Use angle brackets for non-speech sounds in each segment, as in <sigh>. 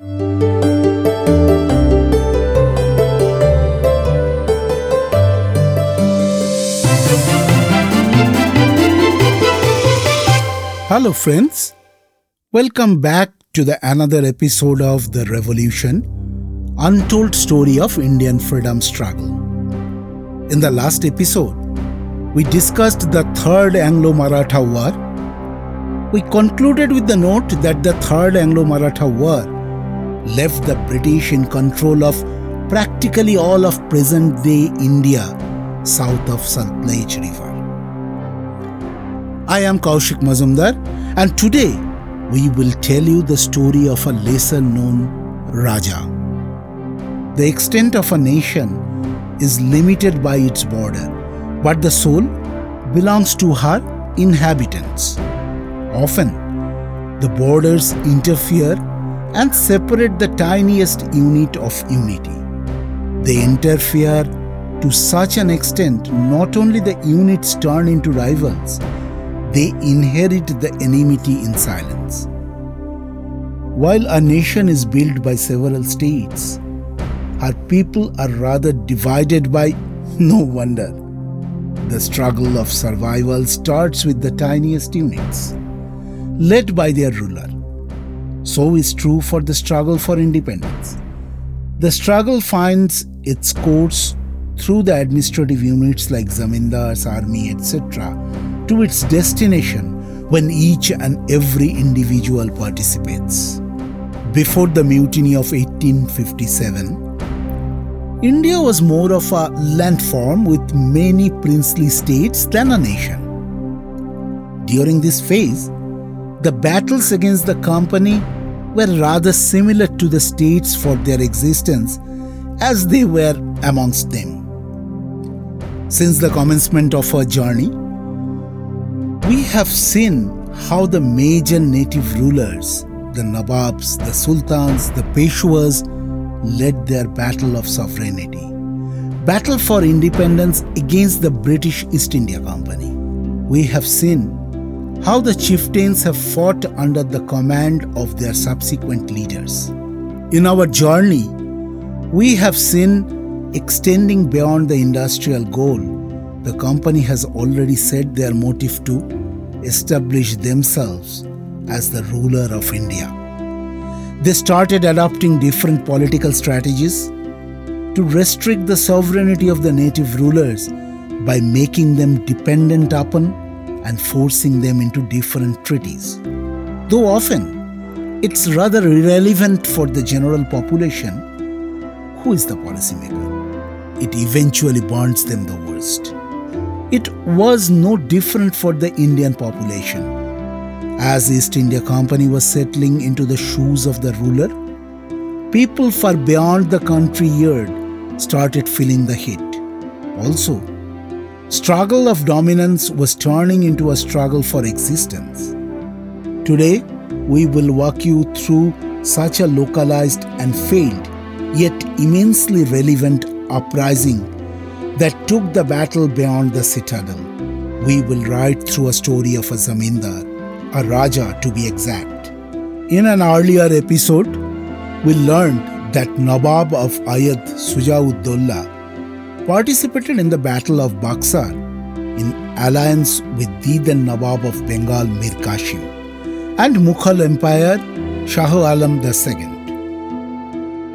Hello, friends. Welcome back to the another episode of The Revolution Untold Story of Indian Freedom Struggle. In the last episode, we discussed the Third Anglo Maratha War. We concluded with the note that the Third Anglo Maratha War left the British in control of practically all of present day India south of Satluj River. I am Kaushik Mazumdar, and today we will tell you the story of a lesser known Raja. The extent of a nation is limited by its border, but the soul belongs to her inhabitants. Often, the borders interfere and separate the tiniest unit of unity. They interfere to such an extent not only the units turn into rivals they inherit the enmity in silence. While a nation is built by several states, her people are rather divided by <laughs> no wonder. The struggle of survival starts with the tiniest units, led by their ruler. So is true for the struggle for independence. The struggle finds its course through the administrative units like zamindars, army, etc., to its destination when each and every individual participates. Before the mutiny of 1857, India was more of a landform with many princely states than a nation. During this phase, the battles against the company were rather similar to the states for their existence as they were amongst them. Since the commencement of our journey, we have seen how the major native rulers, the Nawabs, the Sultans, the Peshwas, led their battle of sovereignty, battle for independence against the British East India Company. We have seen how the chieftains have fought under the command of their subsequent leaders. In our journey, we have seen extending beyond the industrial goal, the company has already set their motive to establish themselves as the ruler of India. They started adopting different political strategies to restrict the sovereignty of the native rulers by making them dependent upon and forcing them into different treaties. Though often it's rather irrelevant for the general population, who is the policymaker? it eventually burns them the worst. It was no different for the Indian population. As East India Company was settling into the shoes of the ruler, people far beyond the country yard started feeling the heat. Also, struggle of dominance was turning into a struggle for existence. Today, we will walk you through such a localized and failed yet immensely relevant uprising that took the battle beyond the citadel. We will ride through a story of a zamindar, a Raja to be exact. In an earlier episode, we learned that Nawab of Ayodh Sujauddaulah participated in the Battle of Buxar in alliance with then Nawab of Bengal Mir Qasim and Mughal Empire Shah Alam II.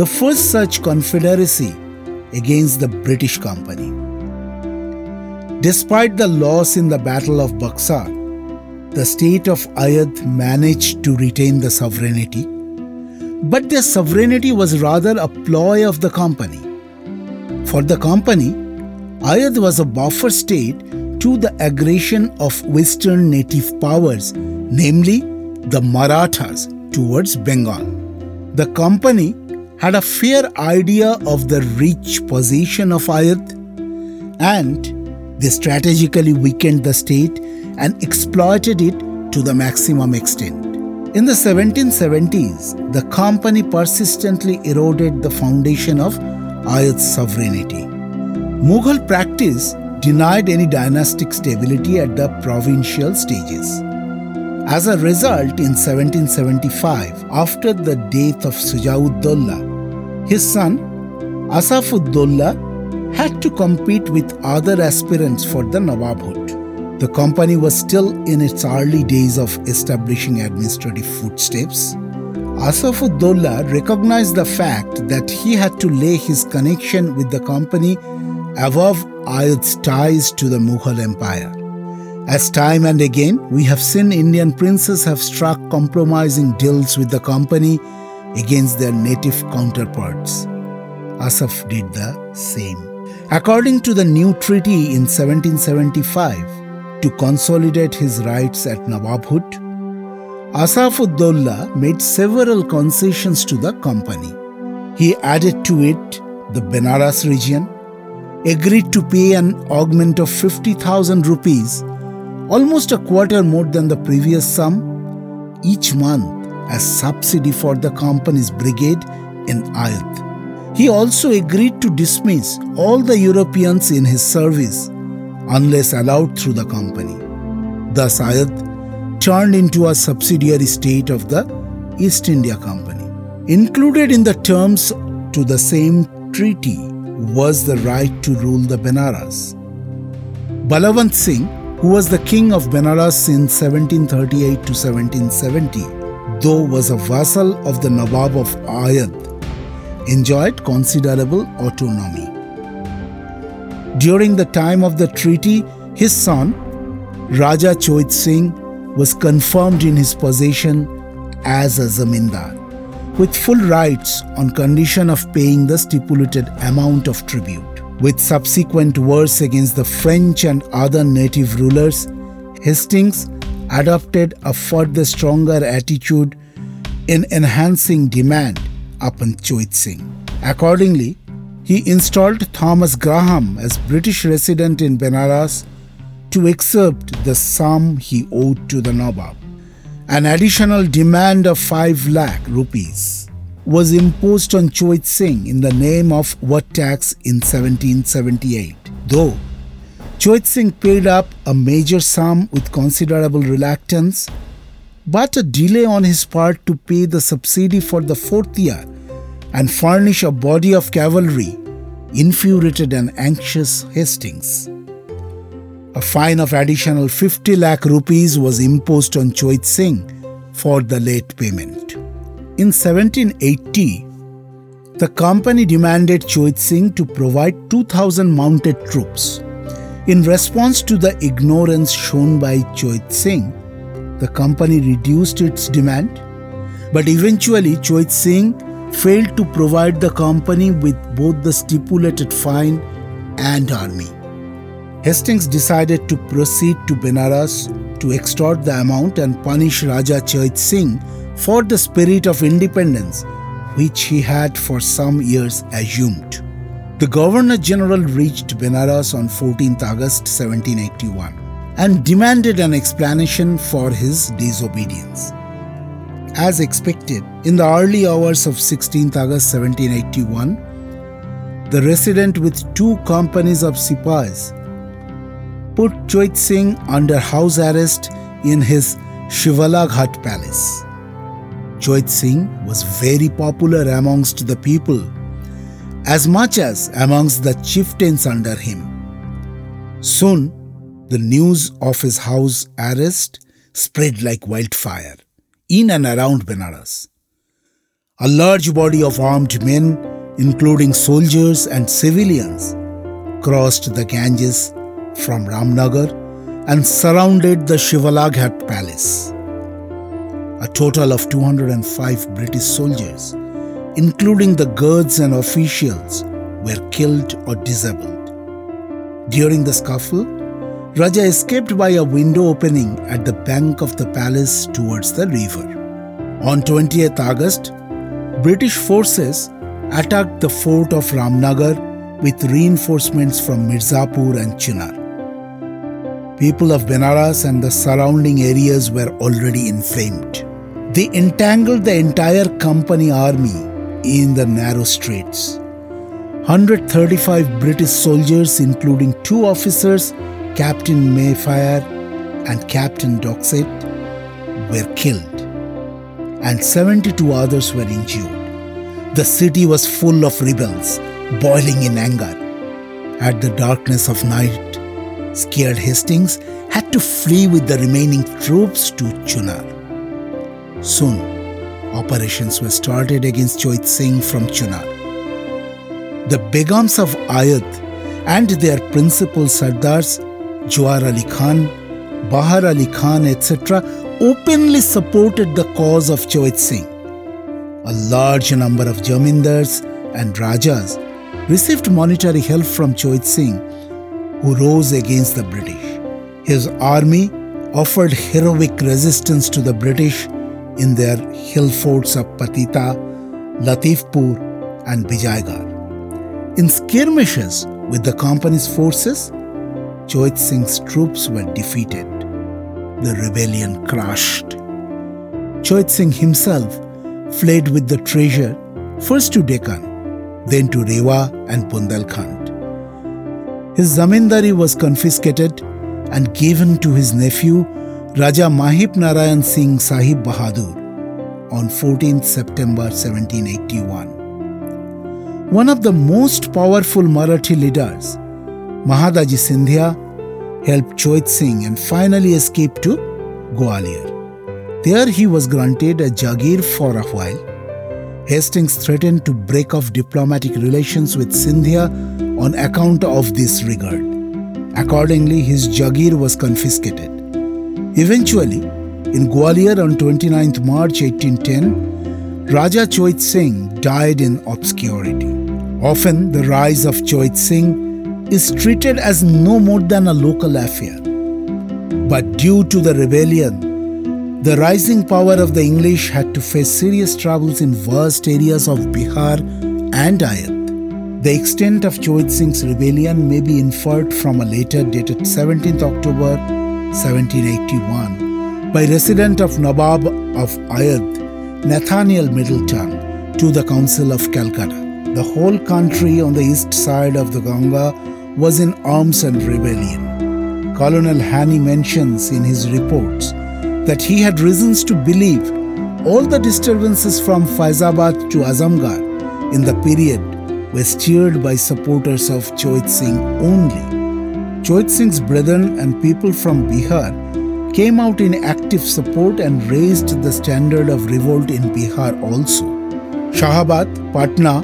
The first such confederacy against the British Company. Despite the loss in the Battle of Buxar, the state of Ayodh managed to retain the sovereignty, but their sovereignty was rather a ploy of the company. For the company, Ayodh was a buffer state to the aggression of Western native powers, namely the Marathas, towards Bengal. The company had a fair idea of the rich position of Ayodh and they strategically weakened the state and exploited it to the maximum extent. In the 1770s, the company persistently eroded the foundation of Ayodh's sovereignty. Mughal practice denied any dynastic stability at the provincial stages. As a result, in 1775, after the death of Sujauddollah, his son Asafuddollah had to compete with other aspirants for the Nawabhood. The company was still in its early days of establishing administrative footsteps. Asafuddollah recognized the fact that he had to lay his connection with the company above Ayodh's ties to the Mughal Empire. As time and again, we have seen Indian princes have struck compromising deals with the company against their native counterparts. Asaf did the same. According to the new treaty in 1775, to consolidate his rights at Nawabhood, Asafuddollah made several concessions to the company. He added to it the Benares region, agreed to pay an augment of 50,000 rupees, almost a quarter more than the previous sum, each month as subsidy for the company's brigade in Ayodh. He also agreed to dismiss all the Europeans in his service unless allowed through the company. Thus, Ayodh turned into a subsidiary state of the East India Company. Included in the terms to the same treaty was the right to rule the Benares. Balawant Singh, who was the king of Benares in 1738 to 1770, though was a vassal of the Nawab of Ayodh, enjoyed considerable autonomy. During the time of the treaty, his son, Raja Chait Singh, was confirmed in his possession as a zamindar, with full rights on condition of paying the stipulated amount of tribute. With subsequent wars against the French and other native rulers, Hastings adopted a further stronger attitude in enhancing demand upon Chait Singh. Accordingly, he installed Thomas Graham as British resident in Benares to accept the sum he owed to the Nawab. An additional demand of 5 lakh rupees was imposed on Chait Singh in the name of what tax in 1778. Though Chait Singh paid up a major sum with considerable reluctance, but a delay on his part to pay the subsidy for the fourth year and furnish a body of cavalry infuriated and anxious Hastings. A fine of additional 50 lakh rupees was imposed on Chait Singh for the late payment. In 1780, the company demanded Chait Singh to provide 2,000 mounted troops. In response to the ignorance shown by Chait Singh, the company reduced its demand, but eventually Chait Singh failed to provide the company with both the stipulated fine and army. Hastings decided to proceed to Benares to extort the amount and punish Raja Chait Singh for the spirit of independence which he had for some years assumed. The Governor General reached Benares on 14 August 1781 and demanded an explanation for his disobedience. As expected, in the early hours of 16 August 1781, the resident with two companies of Sipahis put Chait Singh under house arrest in his Shivala Ghat palace. Chait Singh was very popular amongst the people, as much as amongst the chieftains under him. Soon, the news of his house arrest spread like wildfire in and around Benares. A large body of armed men, including soldiers and civilians, crossed the Ganges from Ramnagar and surrounded the Shivalaghat palace. A total of 205 British soldiers, including the guards and officials, were killed or disabled. During the scuffle, Raja escaped by a window opening at the bank of the palace towards the river. On 20th August, British forces attacked the fort of Ramnagar with reinforcements from Mirzapur and Chunar. People of Benares and the surrounding areas were already inflamed. They entangled the entire company army in the narrow straits. 135 British soldiers, including two officers, Captain Mayfair and Captain Doxet were killed and 72 others were injured. The city was full of rebels, boiling in anger. At the darkness of night, scared Hastings had to flee with the remaining troops to Chunar. Soon, operations were started against Chait Singh from Chunar. The Begums of Ayodh and their principal Sardars, Jawar Ali Khan, Bahar Ali Khan, etc., openly supported the cause of Chait Singh. A large number of Jamindars and Rajas received monetary help from Chait Singh, who rose against the British. His army offered heroic resistance to the British in their hill forts of Patita, Latifpur, and Bijaygarh. In skirmishes with the company's forces, Chait Singh's troops were defeated. The rebellion crashed. Chait Singh himself fled with the treasure first to Deccan, then to Rewa and Bundelkhand. His zamindari was confiscated and given to his nephew Raja Mahip Narayan Singh Sahib Bahadur on 14 September 1781 one of the most powerful Marathi leaders, Mahadaji Scindia, helped Chait Singh and finally escaped to Gwalior. There he was granted a Jagir for a while. Hastings threatened to break off diplomatic relations with Scindia on account of this regard. Accordingly, his Jagir was confiscated. Eventually, in Gwalior on 29 March 1810, Raja Chait Singh died in obscurity. Often, the rise of Chait Singh is treated as no more than a local affair. But due to the rebellion, the rising power of the English had to face serious troubles in vast areas of Bihar and Ayodhya. The extent of Chait Singh's rebellion may be inferred from a letter dated 17th October 1781 by resident of Nawab of Ayodhya, Nathaniel Middleton, to the Council of Calcutta. The whole country on the east side of the Ganga was in arms and rebellion. Colonel Hannay mentions in his reports that he had reasons to believe all the disturbances from Faizabad to Azamgarh in the period were cheered by supporters of Chait Singh only. Chait Singh's brethren and people from Bihar came out in active support and raised the standard of revolt in Bihar also. Shahabad, Patna,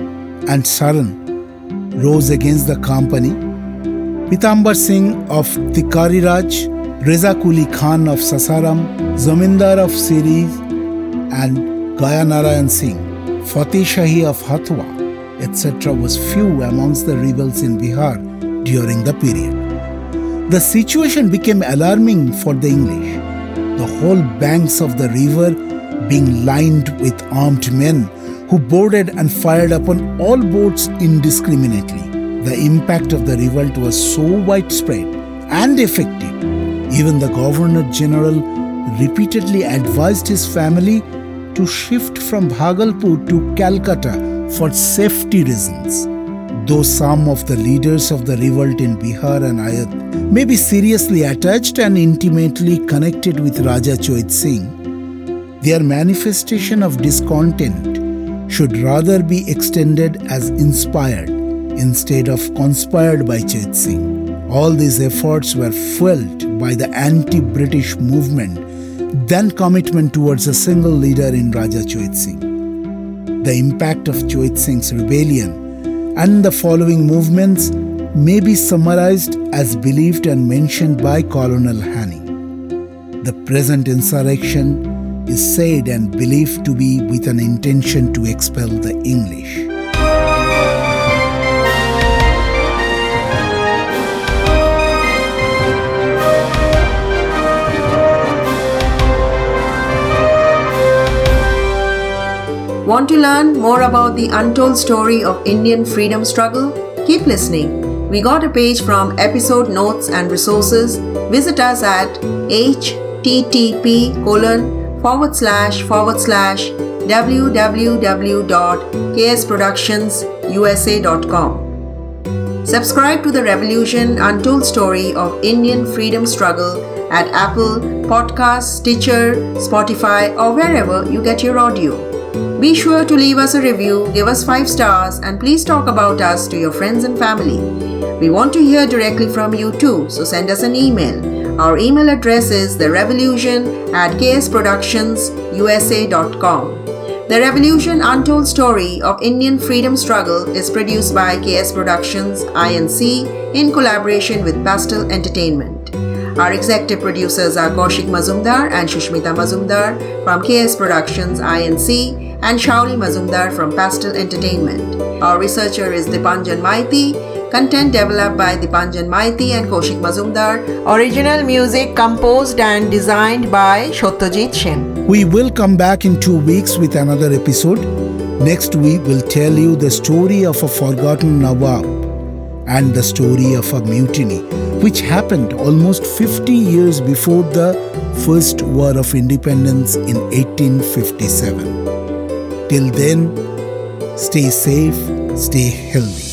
and Saran rose against the company. Pitambar Singh of Tikariraj, Reza Kuli Khan of Sasaram, Zamindar of Siris, and Gaya Narayan Singh, Fateh Shahi of Hathwa, etc. was few amongst the rebels in Bihar during the period. The situation became alarming for the English. The whole banks of the river being lined with armed men who boarded and fired upon all boats indiscriminately. The impact of the revolt was so widespread and effective, even the Governor General repeatedly advised his family to shift from Bhagalpur to Calcutta for safety reasons. Though some of the leaders of the revolt in Bihar and Ayodhya may be seriously attached and intimately connected with Raja Chait Singh, their manifestation of discontent should rather be extended as inspired instead of conspired by Chait Singh. All these efforts were fueled by the anti British movement, then commitment towards a single leader in Raja Chait Singh. The impact of Chait Singh's rebellion and the following movements may be summarized as believed and mentioned by Colonel Hannay. The present insurrection is said and believed to be with an intention to expel the English. Want to learn more about the untold story of Indian freedom struggle? Keep listening. We got a page from episode notes and resources. Visit us at http colon forward slash forward slash www.ksproductionsusa.com. Subscribe to the Revolution Untold Story of Indian Freedom Struggle at Apple, Podcasts, Stitcher, Spotify, or wherever you get your audio. Be sure to leave us a review, give us 5 stars, and please talk about us to your friends and family. We want to hear directly from you too, so send us an email. Our email address is therevolution at ksproductionsusa.com. The Revolution Untold Story of Indian Freedom Struggle is produced by KS Productions INC in collaboration with Pastel Entertainment. Our executive producers are Kaushik Mazumdar and Susmita Mazumdar from KS Productions INC and Shanoli Majumdar from Pastel Entertainment. Our researcher is Dipanjan Maiti. Content developed by Dipanjan Maiti and Kaushik Mazumdar. Original music composed and designed by Satyajit Sen. We will come back in two weeks with another episode. Next we'll tell you the story of a forgotten Nawab and the story of a mutiny, which happened almost 50 years before the First War of Independence in 1857. Till then, stay safe, stay healthy.